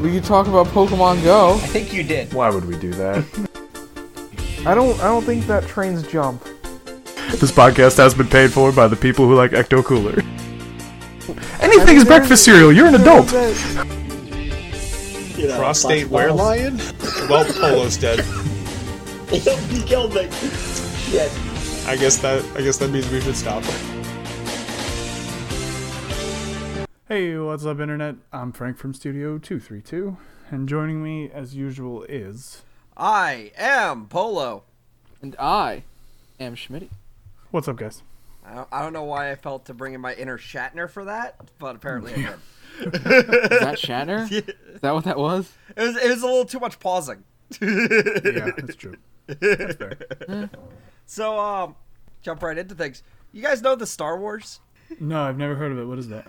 We could talk about Pokemon Go. I think you did. Why would we do that? I don't. I don't think that trains jump. this podcast has been paid for by the people who like Ecto Cooler. Anything is breakfast cereal. You're an adult. You know, Prostate Fox Balls. lion? Well, Polo's dead. he killed me. Shit. I guess that I guess that means we should stop. Hey, what's up, Internet? I'm Frank from Studio 232, and joining me, as usual, is. I am Polo. And I am Schmitty. What's up, guys? I don't, I don't know why I felt to bring in my inner Shatner for that, but apparently I did. Is that Shatner? Is that what that was? It was it was a little too much pausing. Yeah, that's true. That's fair. So um, jump right into things. You guys know the Star Wars? No, I've never heard of it. What is that?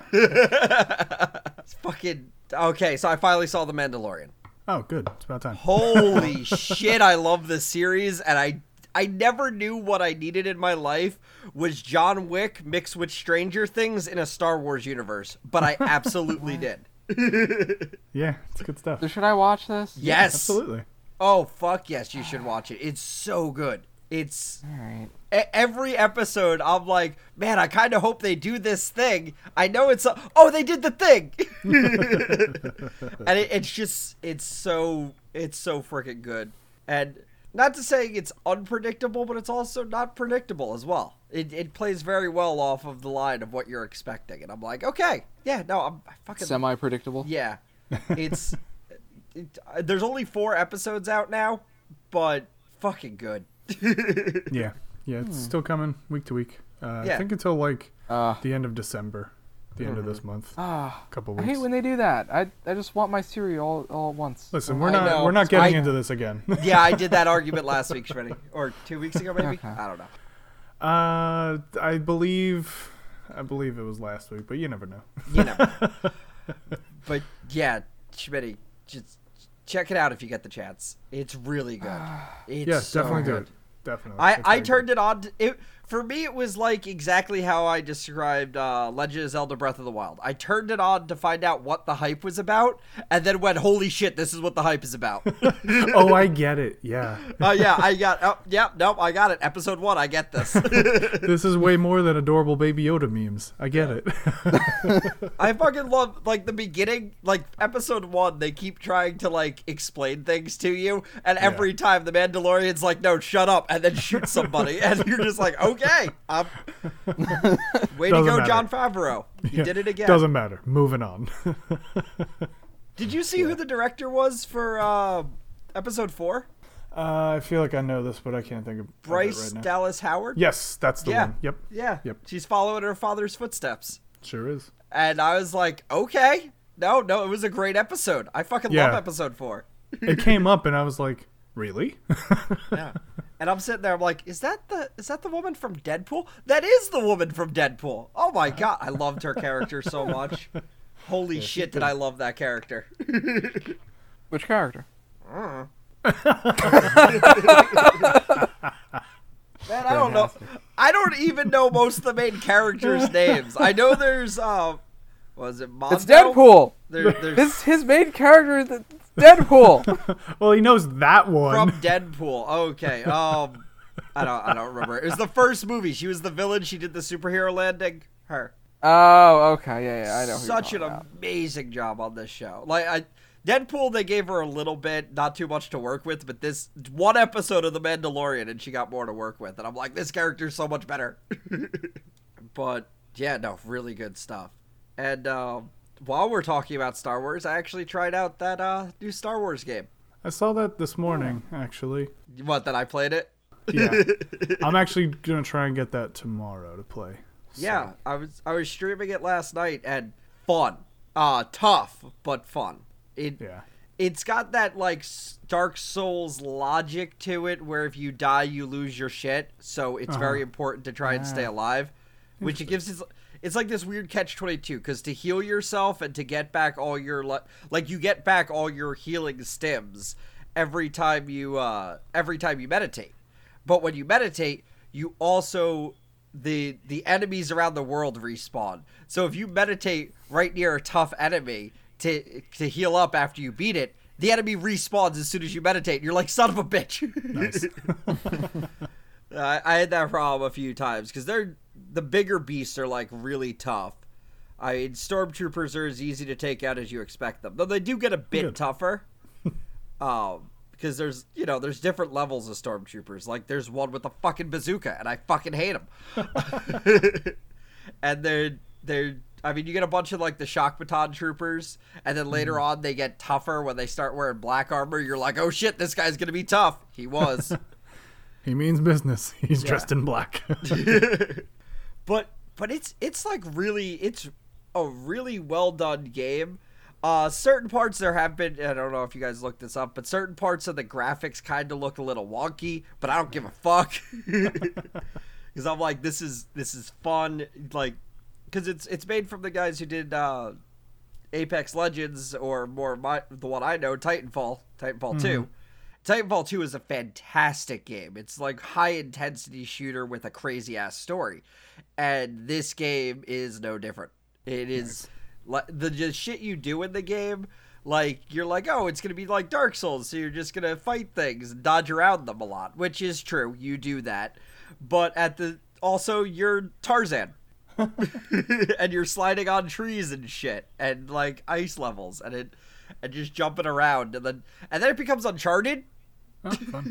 It's fucking okay. So I finally saw the Mandalorian. Oh, good. It's about time. Holy shit! I love this series, and I I never knew what I needed in my life was John Wick mixed with Stranger Things in a Star Wars universe, but I absolutely did. Yeah, it's good stuff. So should I watch this? Yes. Absolutely. Oh fuck yes, you should watch it. It's so good. It's All right. E- every episode. I'm like, man, I kind of hope they do this thing. I know it's a, oh they did the thing, and it, it's just it's so it's so freaking good. And not to say it's unpredictable, but it's also not predictable as well. It it plays very well off of the line of what you're expecting, and I'm like, okay, yeah, no, I'm I fucking Semi predictable. yeah, it's. It, there's only four episodes out now, but fucking good. Yeah. Yeah, it's still coming week to week. Uh, Yeah. I think until like Uh, the end of December, the end of this month. ah, couple I weeks. hate when they do that. I I just want my cereal all, all at once. Listen, we're I not know. we're not getting I- into this again. Yeah, I did that argument last week, Shreddy, or two weeks ago, maybe. Okay. I don't know. uh, I believe I believe it was last week, but you never know. You know. but yeah, Schmitty, just check it out if you get the chance. It's really good. It's yeah, so definitely do good. It. Definitely. I, I turned it on. To, it for me. It was like exactly how I described uh, Legend of Zelda: Breath of the Wild. I turned it on to find out what the hype was about, and then went, "Holy shit! This is what the hype is about." oh, I get it. Yeah. Oh yeah, I got. Oh yeah, nope, I got it. Episode one, I get this. this is way more than adorable baby Yoda memes. I get it. I fucking love like the beginning, like episode one. They keep trying to like explain things to you, and every time the Mandalorian's like, "No, shut up," and then shoots somebody, and you're just like, "Okay, um, way to Doesn't go, matter. Jon Favreau. You Yeah, did it again." Doesn't matter. Moving on. Did you see who the director was for uh, episode four? uh, I feel like I know this, but I can't think of Bryce right now. Dallas Howard. Yes, that's the Yeah. one. Yep, Yeah. Yep. She's following her father's footsteps. sure is. And I was like, okay. No, no, it was a great episode. I fucking love episode four. It came up, and I was like, "Really?" Yeah. And I'm sitting there, I'm like, is that the is that the woman from Deadpool? That is the woman from Deadpool. Oh my god, I loved her character so much. Holy shit, did I love that character. Which character? Man, I don't know. I don't even know most of the main characters' names. I know there's uh was it Mondo? It's Deadpool. There, there's His his main character is Deadpool. well, he knows that one. from Deadpool. Okay. Um I don't I don't remember. It was the first movie. She was the villain. She did the superhero landing. Her. oh, okay, yeah, yeah, I know. who you're such an about. amazing job on this show. Like I Deadpool they gave her a little bit, not too much to work with, but this one episode of The Mandalorian and she got more to work with. And I'm like, this character's so much better. but yeah, no, really good stuff. And um, while we're talking about Star Wars, I actually tried out that uh, new Star Wars game. I saw that this morning, actually. What, that I played it? Yeah, I'm actually gonna try and get that tomorrow to play. So, Yeah, I was I was streaming it last night and fun. Uh tough, but fun. It Yeah. it's got that like Dark Souls logic to it where if you die you lose your shit, so it's very important to try and stay alive, which it gives its it's like this weird catch 22 cuz to heal yourself and to get back all your li- like you get back all your healing stims every time you uh every time you meditate. But when you meditate, you also the the enemies around the world respawn. So if you meditate right near a tough enemy, to to heal up after you beat it, the enemy respawns as soon as you meditate. You're like, son of a bitch. Nice. I, I had that problem a few times because they're the bigger beasts are like really tough. I mean, stormtroopers are as easy to take out as you expect them, though they do get a bit Good. tougher. um, because there's you know there's different levels of stormtroopers. Like there's one with a fucking bazooka, and I fucking hate him. and they're they're I mean, you get a bunch of like the shock baton troopers, and then later on they get tougher when they start wearing black armor. You're like, oh shit, this guy's gonna be tough. He was. he means business. He's dressed in black. But but it's it's like really it's a really well done game. Uh, certain parts there have been I don't know if you guys looked this up, but certain parts of the graphics kind of look a little wonky. But I don't give a fuck because I'm like this is this is fun like because it's it's made from the guys who did uh, Apex Legends or more my, the one I know Titanfall Titanfall two. Titanfall 2 is a fantastic game. It's like high intensity shooter with a crazy ass story. And this game is no different. It is like the just shit you do in the game, like you're like, "Oh, it's going to be like Dark Souls, so you're just going to fight things and dodge around them a lot," which is true. You do that. But at the also you're Tarzan. and you're sliding on trees and shit and like ice levels and it and just jumping around and then and then it becomes uncharted. Oh,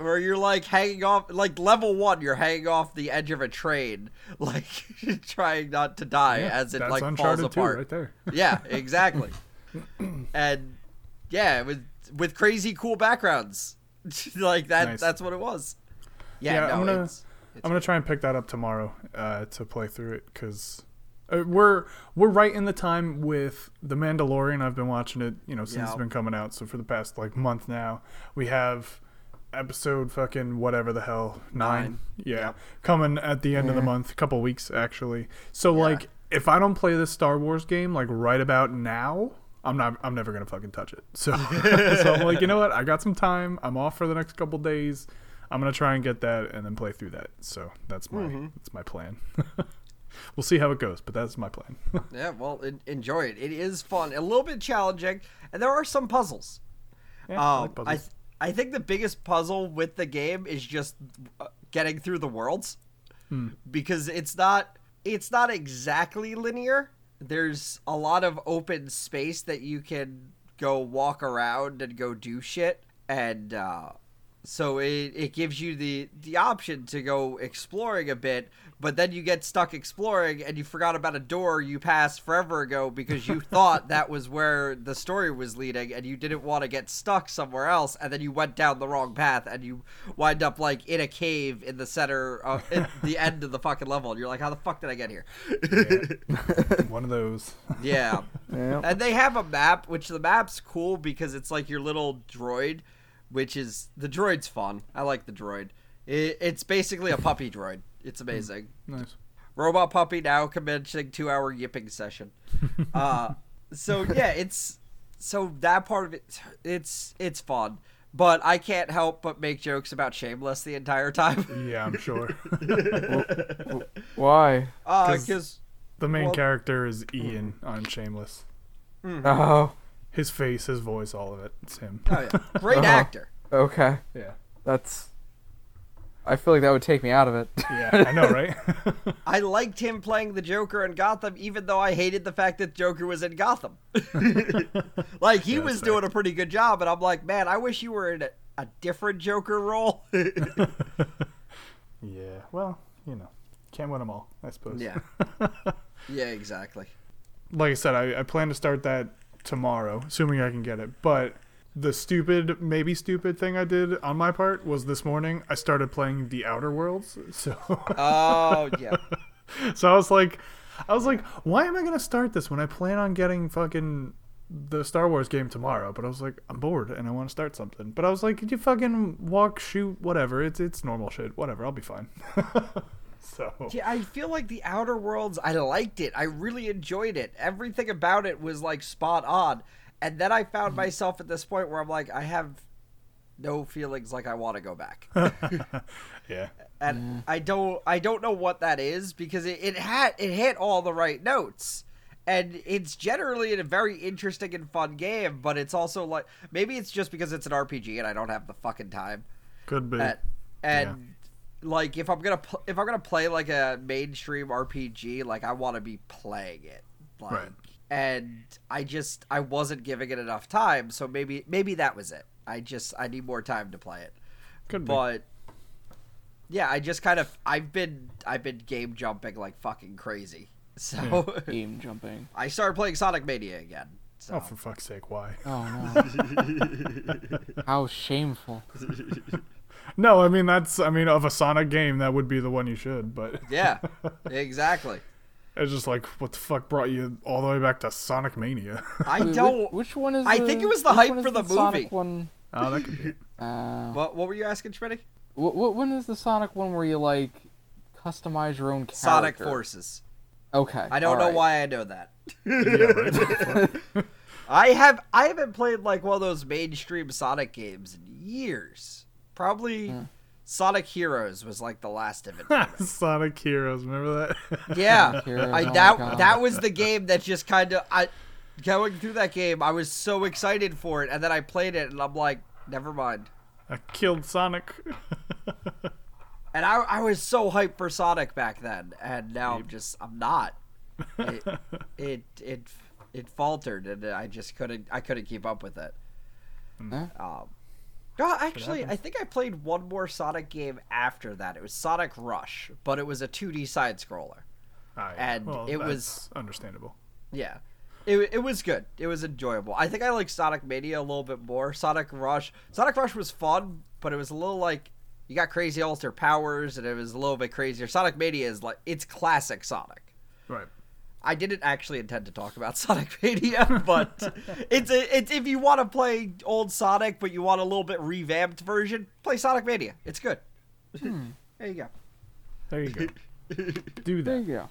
where you're like hanging off like level one you're hanging off the edge of a train like trying not to die Yeah, as it like falls Uncharted 2 apart. right there. yeah exactly. And yeah with with crazy cool backgrounds. Like that Nice. that's what it was. Yeah, Yeah, no, I'm gonna- it's, I'm gonna try and pick that up tomorrow uh, to play through it because we're we're right in the time with the Mandalorian. I've been watching it, you know, since Yeah. it's been coming out. So for the past like month now, we have episode fucking whatever the hell nine, Nine. yeah, coming at the end of the month, a couple weeks actually. So like, if I don't play this Star Wars game like right about now. I'm not. I'm never gonna fucking touch it. So, so I'm like, you know what? I got some time. I'm off for the next couple days. I'm gonna try and get that and then play through that. So that's my Mm-hmm. that's my plan. we'll see how it goes, but that's my plan. yeah well en- enjoy it it is fun a little bit challenging and there are some puzzles Yeah, I Um, like I, th- I think the biggest puzzle with the game is just uh, getting through the worlds Hmm. because it's not it's not exactly linear. There's a lot of open space that you can go walk around and go do shit, and uh, so it, it gives you the the option to go exploring a bit. But then you get stuck exploring and you forgot about a door you passed forever ago because you thought that was where the story was leading and you didn't want to get stuck somewhere else and then you went down the wrong path and you wind up like in a cave in the center of in the end of the fucking level and you're like how the fuck did I get here? One of those. Yeah. Yeah. And they have a map, which the map's cool because it's like your little droid, which is the droid's fun. I like the droid. It, it's basically a puppy droid. It's amazing. nice. Robot puppy now commencing two hour yipping session. Uh, so yeah, it's so that part of it, it's it's fun. But I can't help but make jokes about Shameless the entire time. Yeah, I'm sure. Why? Uh, 'Cause- because the main Well- character is Ian on Shameless. Oh, His face, his voice, all of it. It's him. oh yeah, great Uh-huh. actor. okay. Yeah. That's. I feel like that would take me out of it. Yeah, I know, right? I liked him playing the Joker in Gotham, even though I hated the fact that Joker was in Gotham. like he Yeah, was doing a pretty good job, and I'm like, man, I wish you were in a, a different Joker role. yeah. Well, you know, can't win them all, I suppose. yeah, yeah, exactly. like I said, I, I plan to start that tomorrow, assuming I can get it. But the stupid, maybe stupid thing I did on my part was this morning I started playing The Outer Worlds. So, Oh yeah, so I was like, I was like, why am I gonna start this when I plan on getting fucking the Star Wars game tomorrow? But I was like, I'm bored and I want to start something. But I was like, could you fucking walk, shoot, whatever? It's it's normal shit. Whatever, I'll be fine. so yeah. I feel like the Outer Worlds. I liked it. I really enjoyed it. Everything about it was like spot on. And then I found mm-hmm. myself at this point where I'm like, I have no feelings like I want to go back. yeah, and mm. I don't I don't know what that is because it, it had it hit all the right notes and it's generally a very interesting and fun game, but it's also like maybe it's just because it's an RPG and I don't have the fucking time. Could be. And, and like if I'm gonna pl- if I'm gonna play like a mainstream RPG, like I want to be playing it, like, Right. and I just I wasn't giving it enough time, so maybe maybe that was it. I just I need more time to play it, Could be. but yeah, I just kind of I've been I've been game jumping like fucking crazy, so Game jumping. I started playing Sonic Mania again. So. oh, for fuck's sake, why? Oh no. How shameful. No, I mean that's. I mean, of a Sonic game, that would be the one you should. But yeah, exactly. it's just like, what the fuck brought you all the way back to Sonic Mania? I don't. Which, which one is? I the- think it was the hype one for the Sonic movie. One. oh, that could be. Uh, What what were you asking, Schmitty? What, what when is the Sonic one where you like customize your own character? Sonic Forces. Okay. I don't know alright. why I know that. Yeah, right. I have I haven't played like one of those mainstream Sonic games in years. Probably Sonic Heroes was like the last of it. Sonic Heroes, remember that? yeah, Heroes, I oh that that was the game that just kind of I going through that game. I was so excited for it, and then I played it, and I'm like, never mind. I killed Sonic. And I I was so hyped for Sonic back then, and now I'm just I'm not. It it it, it faltered, and I just couldn't I couldn't keep up with it. Huh? Um, no, actually, I think I played one more Sonic game after that. It was Sonic Rush, but it was a 2D side scroller. Ah, And well, it was- understandable. Yeah. It, it was good. It was enjoyable. I think I like Sonic Mania a little bit more. Sonic Rush. Sonic Rush was fun, but it was a little like you got crazy alter powers and it was a little bit crazier. Sonic Mania is like it's classic Sonic. Right. I didn't actually intend to talk about Sonic Mania, but it's a, it's if you want to play old Sonic but you want a little bit revamped version, play Sonic Mania. It's good. Hmm. there you go. There you go. Do that. There that you go.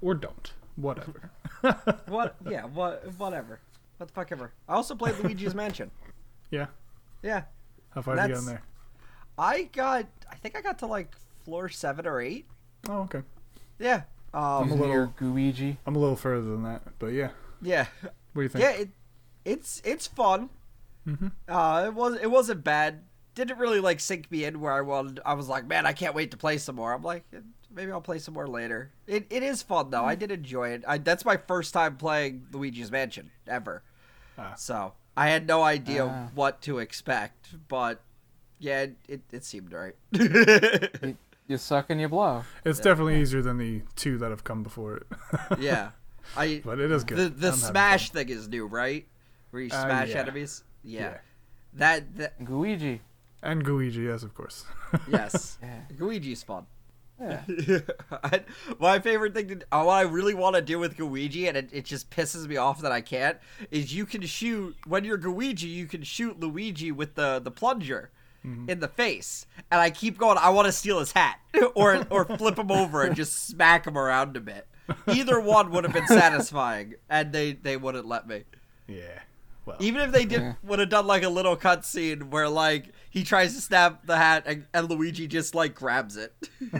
or don't. Whatever. What? Yeah. What? Whatever. What the fuck ever. I also played Luigi's Mansion. Yeah. Yeah. How far did you get in there? I got. I think I got to like floor seven or eight. Oh, okay. Yeah. Um. a little- your Gooigi. I'm a little further than that, but yeah. Yeah. What do you think? Yeah. It. It's it's fun. Mhm. Uh. It was. It wasn't bad. Didn't really like sink me in where I wanted. I was like, man, I can't wait to play some more. I'm like, eh, maybe I'll play some more later. It it is fun though. I did enjoy it. I that's my first time playing Luigi's Mansion ever. Ah. So I had no idea Ah. what to expect, but yeah, it it, it seemed right. You, you suck and you blow. It's definitely easier than the two that have come before it. yeah. I but it is good. the the smash thing is new, right? Where you Uh, smash yeah. enemies. Yeah. Yeah. That that Gooigi. And Gooigi, yes, of course. yes. Yeah. Luigi's fun. Yeah. I- My favorite thing to uh, what I really want to do with Luigi, and it, it just pisses me off that I can't, is you can shoot when you're Luigi, you can shoot Luigi with the the plunger Mm-hmm. in the face, and I keep going. I want to steal his hat, or or flip him over and just smack him around a bit. Either one would have been satisfying, and they they wouldn't let me. yeah. Well, Even if they did Yeah. would have done like a little cutscene where like he tries to snap the hat and, and Luigi just like grabs it.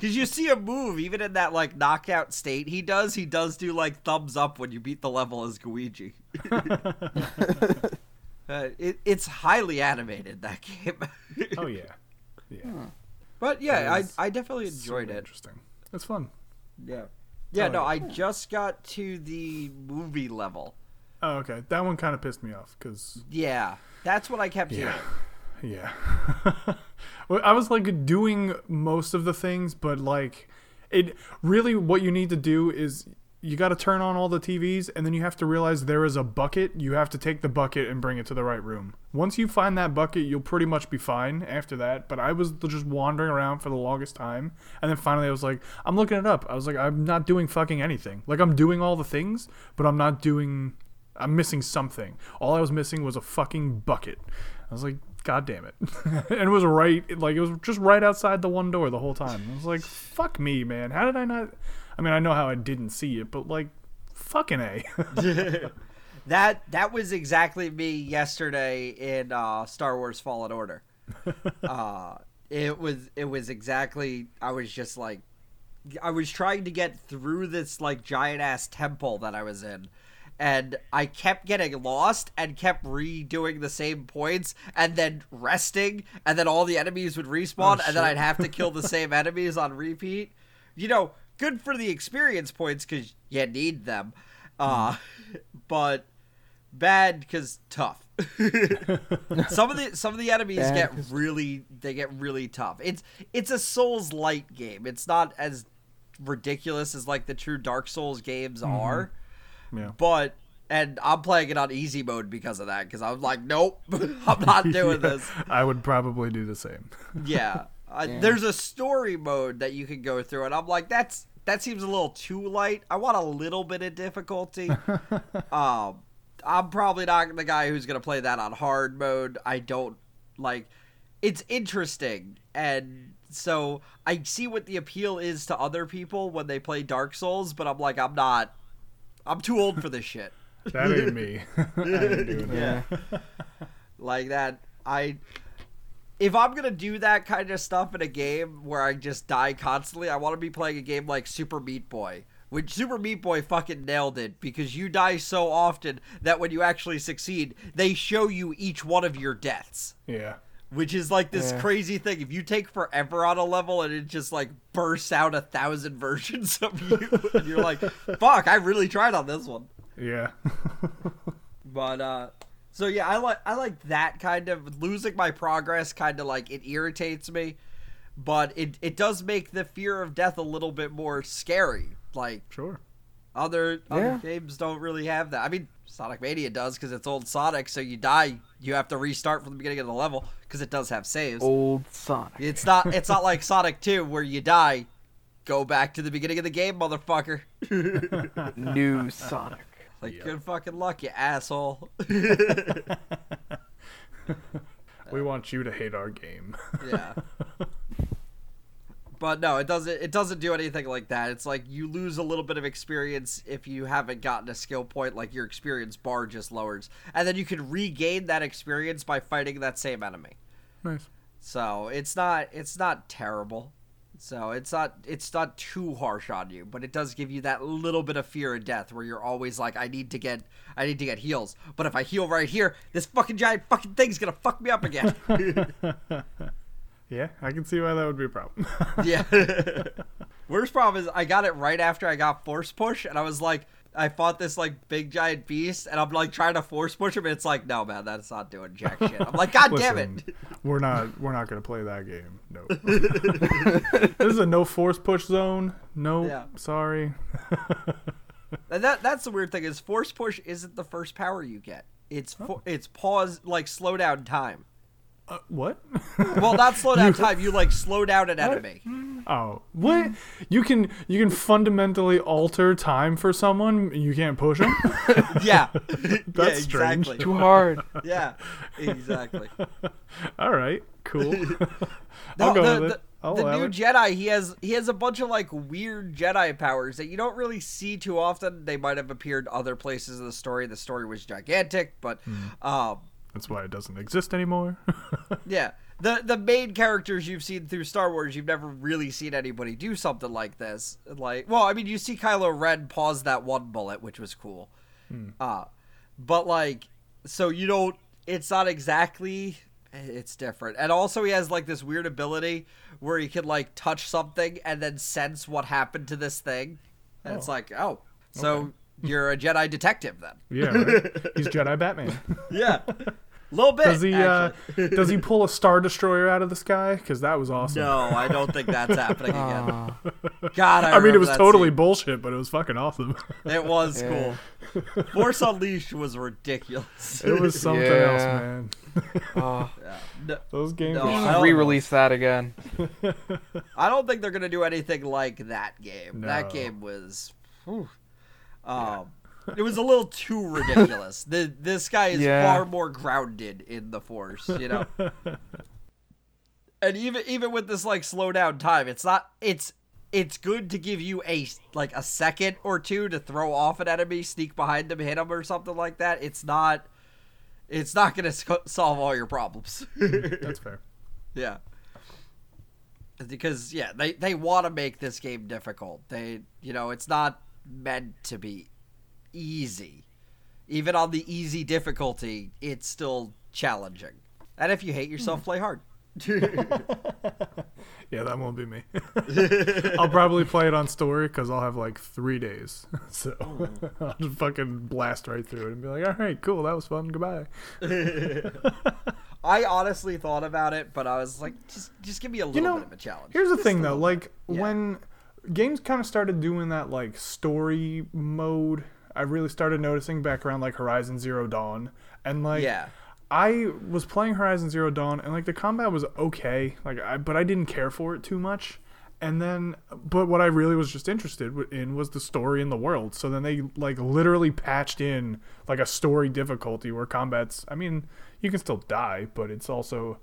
Because you see him move even in that like knockout state he does. He does do like thumbs up when you beat the level as Luigi. Uh, it, it's highly animated that game. oh yeah. Yeah. but yeah, I I definitely enjoyed it. Interesting. It's fun. Yeah. Yeah, Oh, no, yeah. I just got to the movie level. Oh, okay. That one kind of pissed me off because Yeah, that's what I kept Yeah. hearing. Yeah. well, I was like doing most of the things, but like it really what you need to do is you got to turn on all the TVs and then you have to realize there is a bucket. You have to take the bucket and bring it to the right room. Once you find that bucket, you'll pretty much be fine after that. But I was just wandering around for the longest time. And then finally I was like, I'm looking it up. I was like, I'm not doing fucking anything. Like I'm doing all the things, but I'm not doing I'm missing something. All I was missing was a fucking bucket. I was like, God damn it. and it was right, like, it was just right outside the one door the whole time. I was like, fuck me, man. How did I not? I mean, I know how I didn't see it, but like, fucking A. That that was exactly me yesterday in uh, Star Wars Fallen Order. uh, it was it was exactly I was just like I was trying to get through this like giant ass temple that I was in. And I kept getting lost and kept redoing the same points and then resting, and then all the enemies would respawn, and then I'd have to kill the same enemies on repeat. You know, good for the experience points because you need them, uh, but bad because tough. some of the some of the enemies Bad get 'cause- really they get really tough. It's it's a Souls light game. It's not as ridiculous as like the true Dark Souls games are. Yeah. But and I'm playing it on easy mode because of that because I'm like, nope, I'm not doing this. I would probably do the same. Yeah. Uh, There's a story mode that you can go through, and I'm like, that's that seems a little too light. I want a little bit of difficulty. um, I'm probably not the guy who's gonna play that on hard mode. I don't like. It's interesting, and so I see what the appeal is to other people when they play Dark Souls, but I'm like, I'm not. I'm too old for this shit. That ain't me. I ain't doing that. Yeah. like that i if i'm gonna do that kind of stuff in a game where i just die constantly i want to be playing a game like super meat boy which super meat boy fucking nailed it because you die so often that when you actually succeed they show you each one of your deaths Yeah. which is like this Yeah. crazy thing if you take forever on a level and it just like bursts out a thousand versions of you and you're like fuck i really tried on this one Yeah. but uh so yeah, I like I like that kind of losing my progress kind of like it irritates me, but it it does make the fear of death a little bit more scary. Like sure. other other Yeah. games don't really have that. I mean, Sonic Mania does because it's old Sonic, so you die, you have to restart from the beginning of the level because it does have saves. Old Sonic. It's not it's not like Sonic 2 where you die, go back to the beginning of the game, motherfucker. New Sonic. Like good fucking luck, you asshole. We want you to hate our game. Yeah. But no, it doesn't. It doesn't do anything like that. It's like you lose a little bit of experience if you haven't gotten a skill point. Like your experience bar just lowers, and then you can regain that experience by fighting that same enemy. nice. So it's not. It's not terrible. So it's not. It's not too harsh on you, but it does give you that little bit of fear of death, where you're always like, I need to get. I need to get heals. But if I heal right here, this fucking giant fucking thing's gonna fuck me up again. Yeah, I can see why that would be a problem. Yeah. Worst problem is I got it right after I got force push, and I was like, I fought this like big giant beast, and I'm like trying to force push him, and it's like, no man, that's not doing jack shit. I'm like, god damn it. we're not we're not gonna play that game. No. this is a no force push zone. No, Yeah. sorry. And that that's the weird thing is force push isn't the first power you get. It's oh. fo- it's pause like slow down time. Uh, what? Well, not slow down time. You like slow down an enemy. oh, what? You can you can fundamentally alter time for someone. You can't push them. Yeah. That's yeah, strange. Exactly. Too hard. Yeah. Exactly. All right, cool. No, I'll go the, with it. I'll the new it. Jedi, he has he has a bunch of like weird Jedi powers that you don't really see too often. They might have appeared other places in the story. The story was gigantic, but Hmm. um, That's why it doesn't exist anymore. yeah, the the main characters you've seen through Star Wars, you've never really seen anybody do something like this. Like, well, I mean, you see Kylo Ren pause that one bullet, which was cool. Uh, but like, so you don't. It's not exactly. It's different, and also he has like this weird ability where he can like touch something and then sense what happened to this thing, and it's like, oh, so you're a Jedi detective then? yeah, right? he's Jedi Batman. Yeah, a little bit. Does he uh, does he pull a star destroyer out of the sky? Because that was awesome. No, I don't think that's happening again. Uh, God, I, I mean, it was totally scene. bullshit, but it was fucking awesome. It was Yeah. cool. Force Unleashed was ridiculous. it was something Yeah. else, man. uh, Yeah. No, Those games. No, were I so- know. re-release that again. I don't think they're gonna do anything like that game. That game was, whew. Um, it was a little too ridiculous. the this guy is Yeah. far more grounded in the Force, you know. and even even with this like slow down time, it's not. It's it's good to give you a like a second or two to throw off an enemy, sneak behind them, hit them, or something like that. It's not. It's not gonna sc- solve all your problems. That's fair. Yeah. because yeah, they they want to make this game difficult. They you know it's not meant to be easy. Even on the easy difficulty, it's still challenging. And if you hate yourself, hmm. play hard. Yeah, that won't be me. I'll probably play it on story because I'll have like three days. So oh. I'll just fucking blast right through it and be like, all right, cool, that was fun. Goodbye. I honestly thought about it, but I was like, just just give me a little know, bit of a challenge. Here's the Just thing though, little like. Yeah. when games kind of started doing that like story mode, I really started noticing back around like Horizon Zero Dawn, and like Yeah. I was playing Horizon Zero Dawn, and like the combat was okay, like I but I didn't care for it too much. And then, but what I really was just interested in was the story in the world. So then they like literally patched in like a story difficulty where combat's. I mean, you can still die, but it's also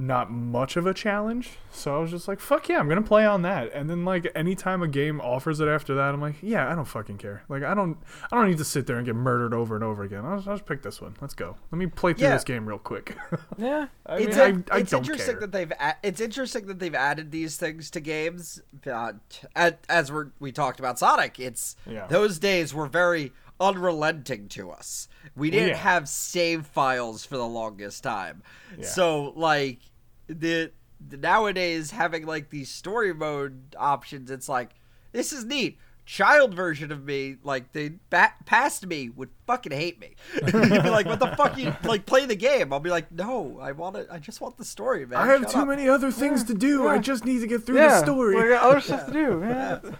not much of a challenge. So I was just like, fuck yeah, I'm gonna play on that. And then like anytime a game offers it after that, I'm like, yeah, I don't fucking care. Like I don't I don't need to sit there and get murdered over and over again. I'll just, I'll just pick this one. Let's go. Let me play through Yeah. this game real quick. Yeah. I it's mean, a- I, I it's don't interesting care. that they've a- it's interesting that they've added these things to games. Uh, as, as we we talked about Sonic, it's Yeah. those days were very unrelenting to us. We didn't yeah. have save files for the longest time, so like the, the nowadays having like these story mode options, it's like this is neat. Child version of me, like they ba- past me, would fucking hate me. You'd be like, "What the fuck? You like play the game?" I'll be like, "No, I want to. I just want the story, man." I have Shut too up." many other things to do. I just need to get through Yeah. the story. We got other stuff to do.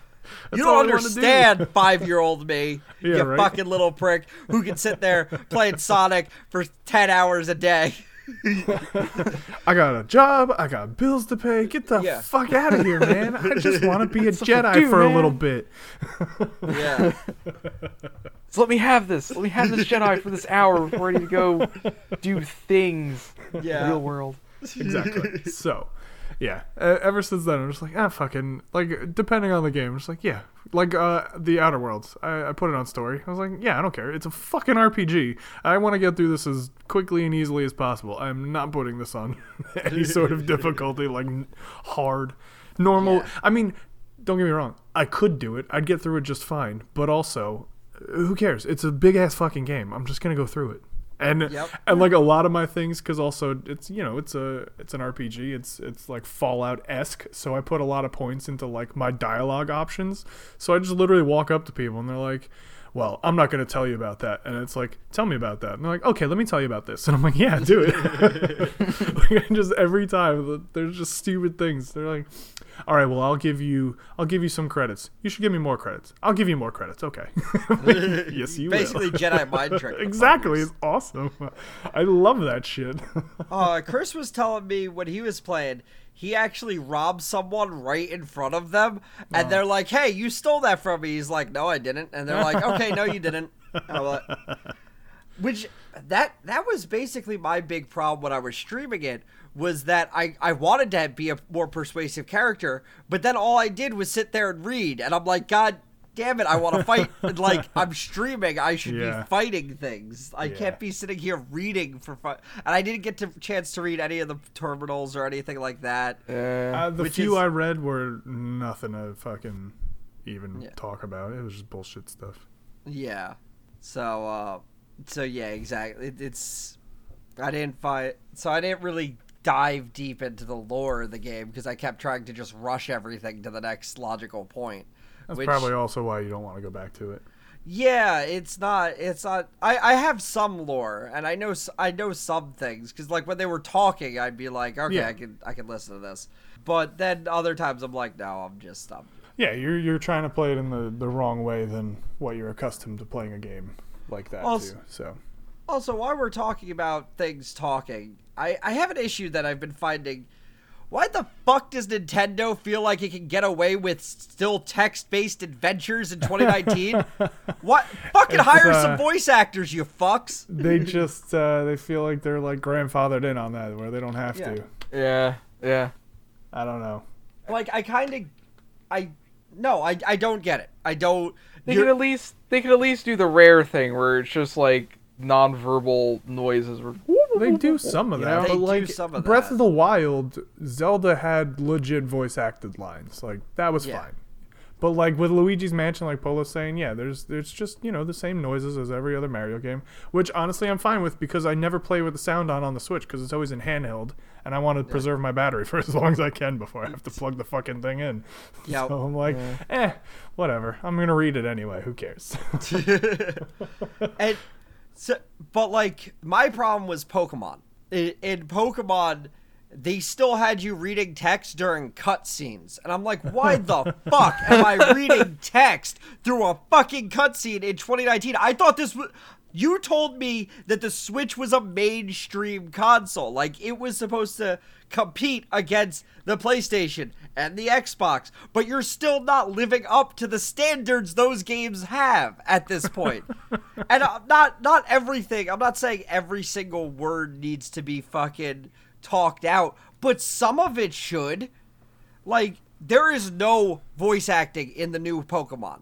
Yeah. You don't wanna do. understand, five-year-old me, Yeah, you right? fucking little prick, who can sit there playing Sonic for ten hours a day. I got a job. I got bills to pay. Get the Yeah. fuck out of here, man. I just want to be a Jedi do, for a little bit. Yeah, So let me have this. Let me have this Jedi for this hour before I need to go do things. in the Yeah. Real world. exactly. so, yeah. Ever since then, I'm just like, ah, fucking. Like, depending on the game, I'm just like, yeah. Like, uh, the Outer Worlds. I, I put it on story. I was like, yeah, I don't care. It's a fucking RPG. I want to get through this as quickly and easily as possible. I'm not putting this on any sort of difficulty, like hard, normal. Yeah. I mean, don't get me wrong. I could do it. I'd get through it just fine. But also, who cares? It's a big ass fucking game. I'm just gonna go through it. And Yep. and like a lot of my things, because also it's you know it's a it's an RPG. It's it's like Fallout esque. So I put a lot of points into like my dialogue options. So I just literally walk up to people and they're like. Well, I'm not going to tell you about that. And it's like, tell me about that. And they're like, okay, let me tell you about this. And I'm like, yeah, do it. like, just every time, there's just stupid things. They're like, all right, well, I'll give you, I'll give you some credits. You should give me more credits. I'll give you more credits. Okay. yes, you basically. Jedi mind trick. exactly. It's awesome. I love that shit. Uh, Chris was telling me when he was playing, he actually robbed someone right in front of them, and oh. they're like, "Hey, you stole that from me." He's like, "No, I didn't," and they're like, "Okay, no, you didn't." Like- Which that that was basically my big problem when I was streaming it was that I I wanted to be a more persuasive character, but then all I did was sit there and read, and I'm like, God damn it, I want to fight. And, like I'm streaming, I should Yeah. be fighting things. I Yeah. can't be sitting here reading for fun. And I didn't get a chance to read any of the terminals or anything like that. Yeah. Uh, the few is- I read were nothing to fucking even Yeah. talk about. It was just bullshit stuff. Yeah. So uh so yeah, exactly. It, it's I didn't find so I didn't really dive deep into the lore of the game because I kept trying to just rush everything to the next logical point. That's which, probably also why you don't want to go back to it. Yeah, it's not. It's not. I I have some lore, and I know I know some things because like when they were talking, I'd be like, okay, Yeah. I can I can listen to this. But then other times I'm like, no, I'm just um, Yeah, you're you're trying to play it in the, the wrong way than what you're accustomed to playing a game like that Also- too. So Also, while we're talking about things talking, I, I have an issue that I've been finding. Why the fuck does Nintendo feel like it can get away with still text based adventures in 2019? what? Fucking It's, hire uh, some voice actors, you fucks! they just uh, they feel like they're like grandfathered in on that where they don't have Yeah. to. yeah. Yeah. I don't know. Like, I kind of. I. No, I, I don't get it. I don't. They you're- could at least they could at least do the rare thing where it's just like non-verbal noises. Where, they do some of that, They but do like some of Breath that. of the Wild, Zelda had legit voice acted lines. Like that was Yeah. fine. But like with Luigi's Mansion, like Polo's saying, yeah, there's there's just you know the same noises as every other Mario game, which honestly I'm fine with because I never play with the sound on on the Switch because it's always in handheld, and I want to preserve my battery for as long as I can before I have to plug the fucking thing in. Yeah. So I'm like, eh, whatever. I'm gonna read it anyway. Who cares? and so, but like my problem was Pokemon. In, in Pokemon, they still had you reading text during cutscenes, and I'm like, why the fuck am I reading text through a fucking cutscene in 2019? I thought this was. You told me that the Switch was a mainstream console, like it was supposed to compete against the PlayStation and the Xbox, but you're still not living up to the standards those games have at this point. and uh, not not everything. I'm not saying every single word needs to be fucking talked out, but some of it should. Like there is no voice acting in the new Pokemon.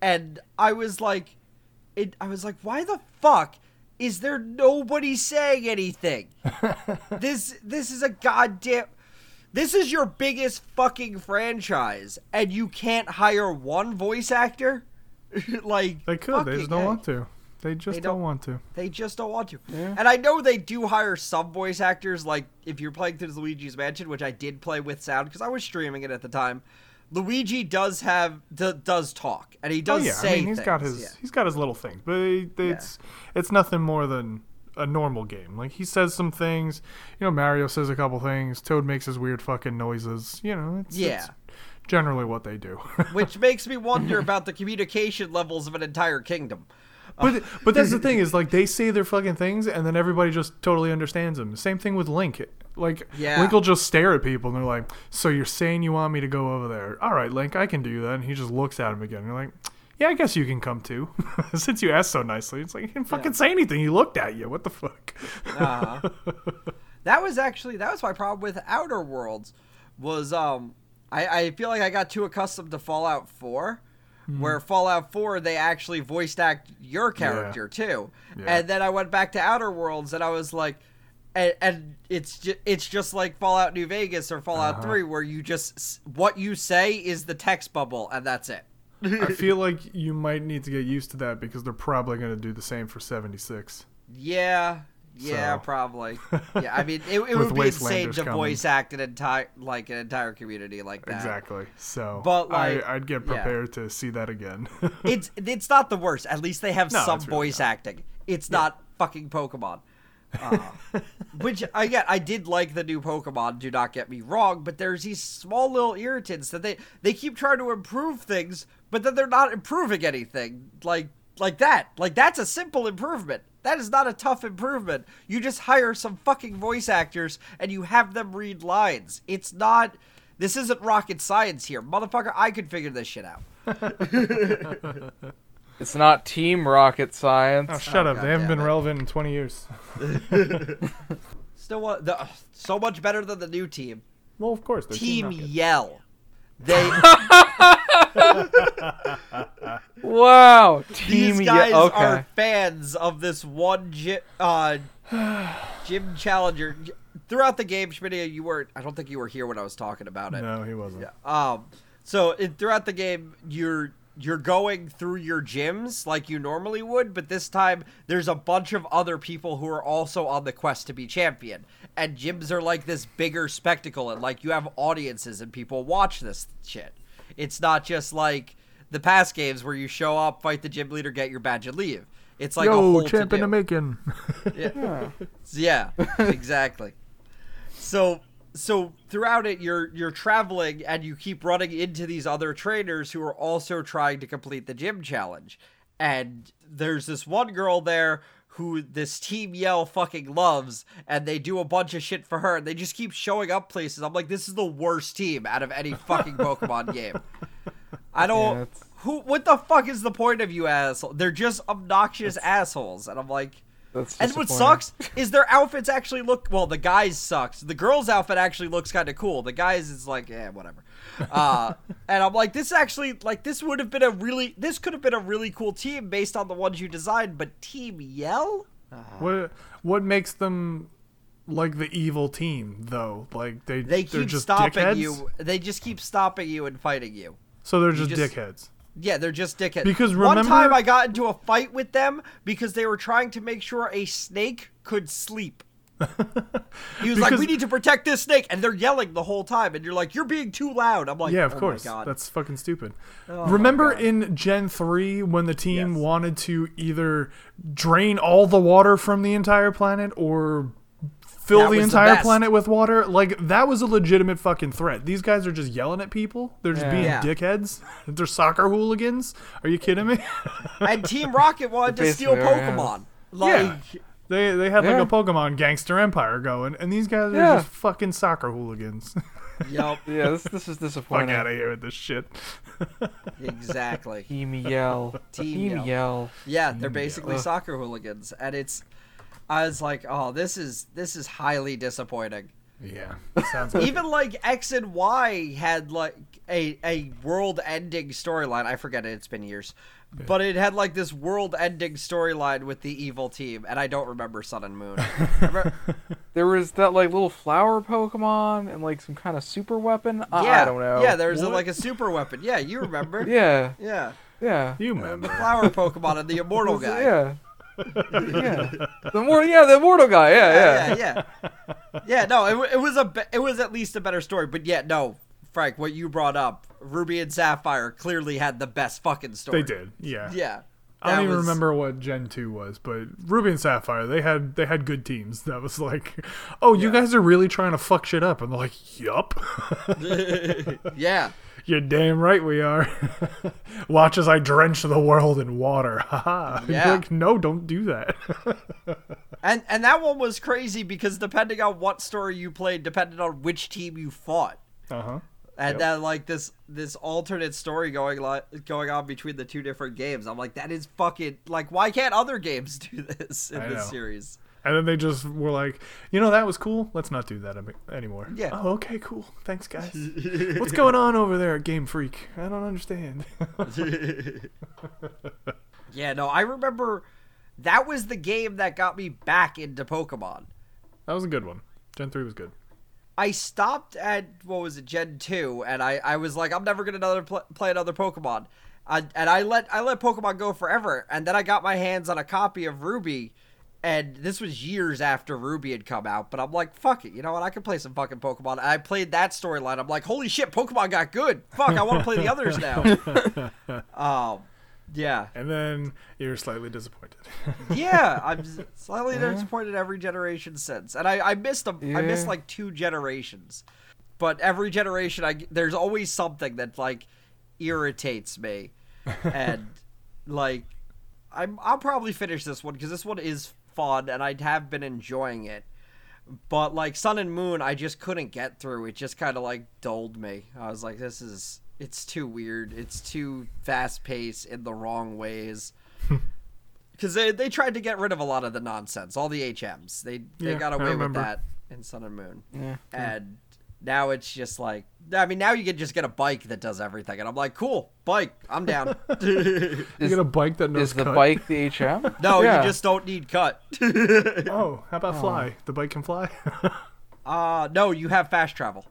And I was like it I was like why the fuck is there nobody saying anything? this this is a goddamn this is your biggest fucking franchise and you can't hire one voice actor? like they could. They just don't want to. They just They don't, don't- want to. They just don't want to. Yeah. And I know they do hire some voice actors, like if you're playing through Luigi's Mansion, which I did play with sound because I was streaming it at the time. Luigi does have d- does talk, and he oh, does oh yeah, say I mean he's got things, his yeah. he's got his little thing, but it, it's it's nothing more than a normal game. Like he says some things, you know, Mario says a couple things, Toad makes his weird fucking noises. You know, it's, Yeah. it's generally what they do. which makes me wonder about the communication levels of an entire kingdom. but but that's the thing is like they say their fucking things and then everybody just totally understands them. Same thing with Link. Like Yeah. Link will just stare at people and they're like, "So you're saying you want me to go over there? All right, Link, I can do that." And he just looks at him again. And you're like, "Yeah, I guess you can come too." Since you asked so nicely, it's like you didn't fucking say anything. He looked at you. What the fuck? Uh-huh. that was actually that was my problem with Outer Worlds was um I, I feel like I got too accustomed to Fallout 4 Hmm. where Fallout 4 they actually voiced act your character too. Yeah. And then I went back to Outer Worlds and I was like and, and it's just it's just like Fallout New Vegas or Fallout Uh-huh. 3 where you just what you say is the text bubble and that's it. I feel like you might need to get used to that because they're probably going to do the same for 76. Yeah, yeah, So. probably. Yeah, I mean, it, it would be insane to coming. voice act an entire like an entire community like that. Exactly. So But, like, I, I'd get yeah. prepared to see that again. It's it's not the worst. At least they have No, some really voice acting. It's not fucking Pokemon. Uh, which get, I did like the new Pokemon. Do not get me wrong, but there's these small little irritants that they they keep trying to improve things, but then they're not improving anything. Like like that. Like that's a simple improvement. That is not a tough improvement. You just hire some fucking voice actors and you have them read lines. It's not. This isn't rocket science here, motherfucker. I could figure this shit out. It's not Team Rocket Science. oh, shut up. God They haven't been it. relevant in 20 years. Still, want the, so much better than the new team. Well, of course. they're Team Yell. They Wow, Team these Ye- guys okay. are fans of this one gy- uh, gym challenger. Throughout the game, Schmidt, you weren't. I don't think you were here when I was talking about it. No, he wasn't. Yeah. Um, so it, throughout the game, you're you're going through your gyms like you normally would, but this time there's a bunch of other people who are also on the quest to be champion. And gyms are like this bigger spectacle, and like you have audiences and people watch this shit. It's not just like the past games where you show up, fight the gym leader, get your badge, and leave. It's like a Yo, whole champ in to-do. the making. Yeah. yeah, exactly. So so throughout it you're you're traveling and you keep running into these other trainers who are also trying to complete the gym challenge. And there's this one girl there who this team yell fucking loves and they do a bunch of shit for her and they just keep showing up places. I'm like this is the worst team out of any fucking Pokemon game. I don't Yeah, who what the fuck is the point of you asshole? They're just obnoxious assholes and I'm like and what sucks is their outfits actually look well. The guys sucks. The girl's outfit actually looks kind of cool. The guys is like, yeah, whatever. Uh, and I'm like, this actually like this would have been a really this could have been a really cool team based on the ones you designed. But Team Yell, What what makes them like the evil team though? Like they They they're keep just stopping dickheads? you. They just keep stopping you and fighting you. So they're just, just- dickheads. Yeah, they're just dickheads. Because one time I got into a fight with them because they were trying to make sure a snake could sleep. he was like, "We need to protect this snake," and they're yelling the whole time, and you're like, "You're being too loud." I'm like, Yeah, of "Oh course. That's fucking stupid. Oh Remember in Gen 3 when the team Yes. wanted to either drain all the water from the entire planet or fill That the was the entire planet with water? Like that was a legitimate fucking threat. These guys are just yelling at people. They're just Yeah. being Yeah. dickheads. They're soccer hooligans. Are you kidding me? and Team Rocket wanted to steal Basically, yeah. Pokemon. Like, They they had Yeah. like a Pokemon gangster empire going, and these guys are Yeah. just fucking soccer hooligans. Yep. Yeah, this this is disappointing. Fuck disappointing. out of here with this shit. exactly. Team Yell. Team Team Yell. Yell. Yeah, they're basically Ugh. soccer hooligans, and it's. I was like, "Oh, this is this is highly disappointing." Yeah, sounds like Even like X and Y had like a a world ending storyline. I forget it. It's been years, but it had like this world ending storyline with the evil team, and I don't remember Sun and Moon. Remember- There was that like little flower Pokemon and like some kind of super weapon. Uh, I, yeah, I don't know. Yeah, there's a, like a super weapon. Yeah, you remember? Yeah, yeah. yeah. you remember The flower Pokemon and the immortal guy. Yeah. yeah. The more, yeah, the immortal guy. Yeah, yeah. yeah, yeah, yeah. No, it, it was a it was at least a better story. But yeah, no, Frank, what you brought up, Ruby and Sapphire clearly had the best fucking story. They did, yeah. Yeah. I don't even was- remember what Gen two was, but Ruby and Sapphire they had they had good teams. That was like, oh, you guys are really trying to fuck shit up, and they're like, yup, Yeah. You're damn right we are. Watch as I drench the world in water. Haha. You're Yeah. like, no, don't do that. And and that one was crazy because depending on what story you played, depended on which team you fought. uh huh. And Yep. then like this this alternate story going li- going on between the two different games. I'm like, that is fucking like why can't other games do this in I this know. series? And then they just were like, you know, that was cool. Let's not do that anymore. Yeah. Oh, okay, cool. Thanks, guys. What's going on over there at Game Freak? I don't understand. Yeah, no, I remember that was the game that got me back into Pokemon. that was a good one. Gen three was good. I stopped at what was it, Gen two, and I, I was like, I'm never gonna another pl- play another Pokemon, I, and I let I let Pokemon go forever, and then I got my hands on a copy of Ruby, and this was years after Ruby had come out, but I'm like, fuck it, you know what? I can play some fucking Pokemon. And I played that storyline. I'm like, holy shit, Pokemon got good. Fuck, I want to play the others now. um, yeah, And then you're slightly disappointed. yeah, I'm slightly disappointed every generation since, and I, I missed them. I missed like two generations, but every generation, I there's always something that like irritates me, and like I'm I'll probably finish this one because this one is fun and I have been enjoying it. But like Sun and Moon, I just couldn't get through. It just kind of like dulled me. I was like, this is it's too weird. It's too fast paced in the wrong ways. Because they they tried to get rid of a lot of the nonsense, all the HMs. They they Yeah, got away with that in Sun and Moon. Yeah. And now it's just like I mean, now you can just get a bike that does everything, and I'm like, cool, bike, I'm down. you Is, get a bike that knows is the cut. bike the HM? no, Yeah. you just don't need cut. Oh, how about fly? The bike can fly. Uh no, you have fast travel.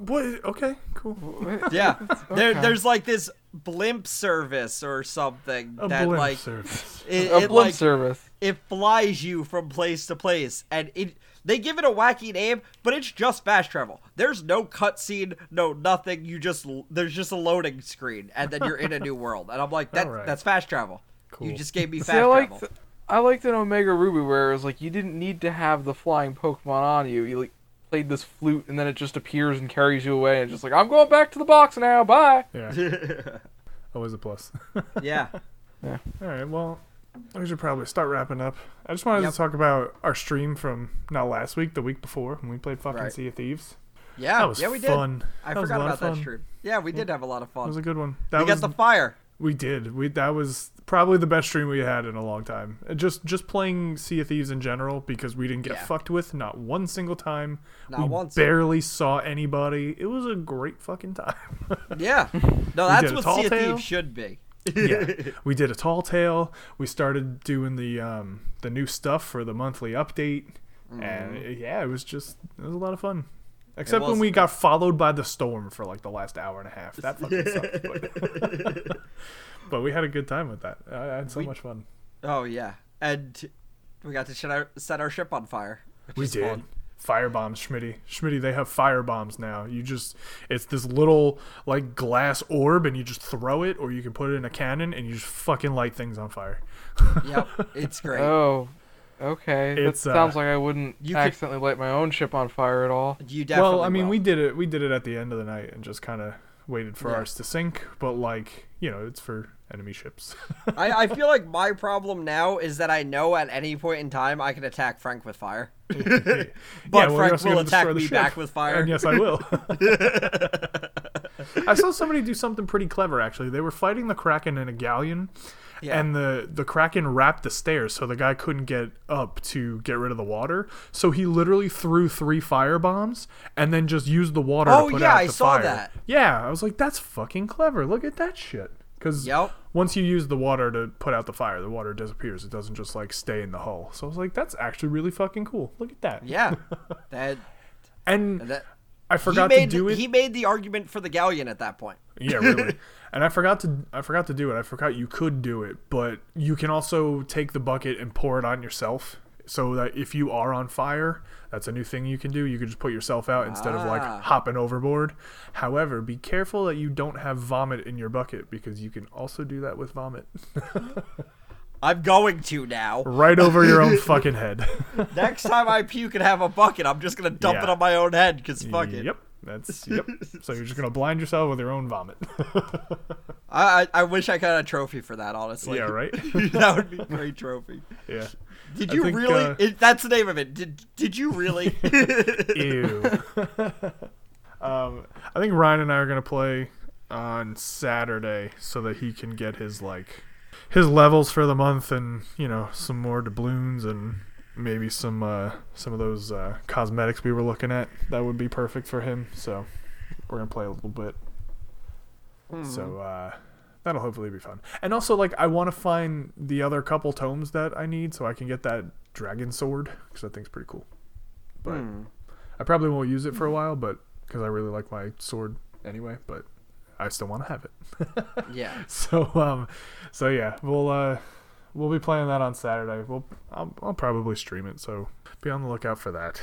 Boy, okay, cool. Yeah, there, there's like this blimp service or something A that blimp like service. it, A it, blimp like service. it flies you from place to place, and it they give it a wacky name, but it's just fast travel. There's no cutscene, no nothing. You just there's just a loading screen, and then you're in a new world. And I'm like, that Alright. that's fast travel. You just gave me See, fast I liked, travel. I liked in Omega Ruby where it was like you didn't need to have the flying Pokemon on you. You like played this flute and then it just appears and carries you away and just like I'm going back to the box now. Bye. Yeah. Always a plus. Yeah. Yeah, All right, well, we should probably start wrapping up. I just wanted Yep. to talk about our stream from not last week, the week before, when we played fucking Right. Sea of Thieves. yeah, That was yeah. We did. fun. I That forgot about of that stream. Yeah, we did have a lot of That was a good one. That We was got the fire. we did. We that was probably the best stream we had in a long time. Uh, Just just playing Sea of Thieves in general because we didn't get Yeah. fucked with not one single time. Not we once. barely saw anybody. It was a great fucking time. Yeah, no, that's what tall Sea of. Thieves should be. Yeah, we did a tall tale. We started doing the um, the new stuff for the monthly update, and yeah, it was just it was a lot of fun. Except when we got followed by the storm for like the last hour and a half. That fucking sucked. But, but we had a good time with that. I, I had so We- much fun. Oh yeah, and we got to set our, set our ship on fire. We did. fun. Fire bombs, Schmitty. Schmitty, they have fire bombs now. You just, it's this little, like, glass orb, and you just throw it, or you can put it in a cannon, and you just fucking light things on fire. Yep, it's great. Oh, okay. That It's, uh, sounds like I wouldn't you could- accidentally light my own ship on fire at all. you definitely. well, I mean, will. we did it. We did it at the end of the night, and just kind of waited for Yeah. ours to sink. But, like, you know, it's for enemy ships. I, I feel like my problem now is that I know at any point in time I can attack Frank with fire. but Yeah, well, Frank will attack me ship. back with fire. And yes, I will. I saw somebody do something pretty clever. Actually, they were fighting the kraken in a galleon, Yeah. and the the kraken wrapped the stairs, so the guy couldn't get up to get rid of the water. So he literally threw three fire bombs and then just used the water Oh, to put yeah, out I the saw fire. that. Yeah, I was like, that's fucking clever. Look at that shit. Because Yep. Once you use the water to put out the fire, the water disappears. It doesn't just like stay in the hull. So I was like, that's actually really fucking cool. Look at that. yeah, that And that I forgot made to do it. he made the argument for the galleon at that point. Yeah, really. and I forgot to I forgot to do it. I forgot you could do it, but you can also take the bucket and pour it on yourself. So that if you are on fire, that's a new thing you can do. You can just put yourself out instead of like Ah. hopping overboard. However, be careful that you don't have vomit in your bucket because you can also do that with vomit. I'm going to now. right over your own fucking head. Next time I puke and have a bucket, I'm just gonna dump Yeah. it on my own head because fuck it. Yep. That's yep. So you're just gonna blind yourself with your own vomit. I, I I wish I got a trophy for that. Honestly. yeah, right. that would be a great trophy. Yeah. Did you think, really? uh, it, that's the name of it. Did Did you really? Ew. um, I think Ryan and I are gonna play on Saturday so that he can get his like his levels for the month and you know some more doubloons and maybe some uh, some of those uh, cosmetics we were looking at. That would be perfect for him. So we're gonna play a little bit. So uh, that'll hopefully be fun. And also, like, I want to find the other couple tomes that I need so I can get that dragon sword because I think it's pretty cool. But Hmm. I probably won't use it for a while, but because I really like my sword anyway. But I still want to have it. yeah. So um, so yeah, we'll uh, we'll be playing that on Saturday. We'll I'll, I'll probably stream it. So be on the lookout for that.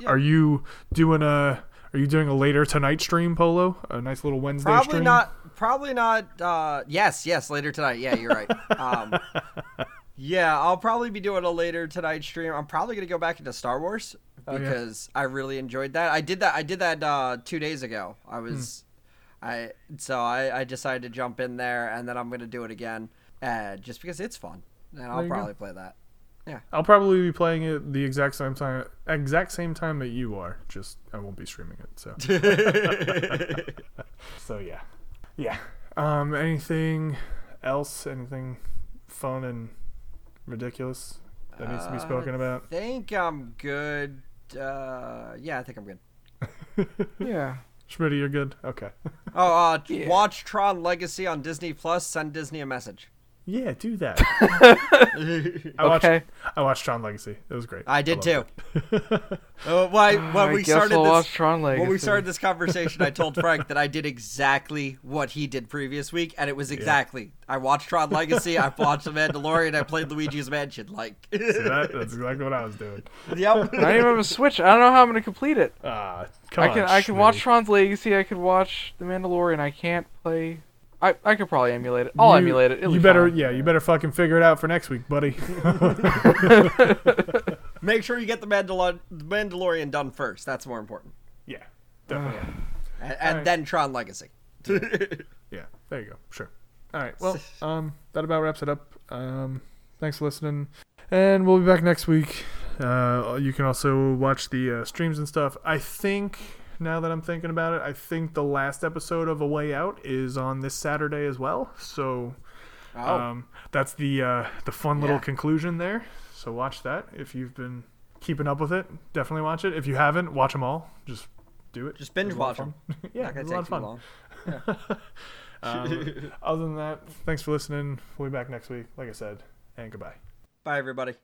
Yeah. Are you doing a Are you doing a later tonight stream, Polo? A nice little Wednesday Probably stream. not. Probably not. Uh, yes, yes. Later tonight. Yeah, you're right. Um, yeah, I'll probably be doing a later tonight stream. I'm probably gonna go back into Star Wars Oh, yeah. because I really enjoyed that. I did that. I did that uh, two days ago. I was, I so I, I decided to jump in there, and then I'm gonna do it again, uh, just because it's fun, and I'll you go. probably play that. I'll probably be playing it the exact same time, exact same time that you are. Just I won't be streaming it. So, so yeah, yeah. Um, anything else? Anything fun and ridiculous that needs to be Uh, spoken about? I think I'm good. Uh, yeah, I think I'm good. Yeah. Schmitty, you're good. Okay. Oh, uh, Yeah. watch Tron Legacy on Disney Plus. Send Disney a message. Yeah, do that. I watched. Okay. I watched Tron Legacy. It was great. I did loved too. Uh, why, when I we started we'll this, Tron Legacy. when we started this conversation, I told Frank that I did exactly what he did previous week, and it was exactly. I watched Tron Legacy. I watched The Mandalorian. I played Luigi's Mansion. Like. See that? That's exactly what I was doing. yep. I don't even have a Switch. I don't know how I'm gonna complete it. Ah, come I on. can I can watch Schmitty. Tron's Legacy. I could watch The Mandalorian. I can't play. I I could probably emulate it. I'll You- emulate it. It'll you be better, fine. yeah, you better fucking figure it out for next week, buddy. Make sure you get the, Mandalor- the Mandalorian done first. That's more important. yeah, definitely. And, and Alright. then Tron Legacy. Yeah, there you go. Sure. All right. Well, um, that about wraps it up. Um, thanks for listening, and we'll be back next week. Uh, you can also watch the uh, streams and stuff. I think now that I'm thinking about it, I think the last episode of A Way Out is on this Saturday as well. So Oh, um, that's the uh, the fun little Yeah. conclusion there. So watch that if you've been keeping up with it. Definitely watch it. If you haven't, watch them all. Just do it. just binge It's a lot watch of them. fun. yeah, it's a lot of fun. long. Um, other than that, thanks for listening. We'll be back next week, like I said, and goodbye. Bye, everybody.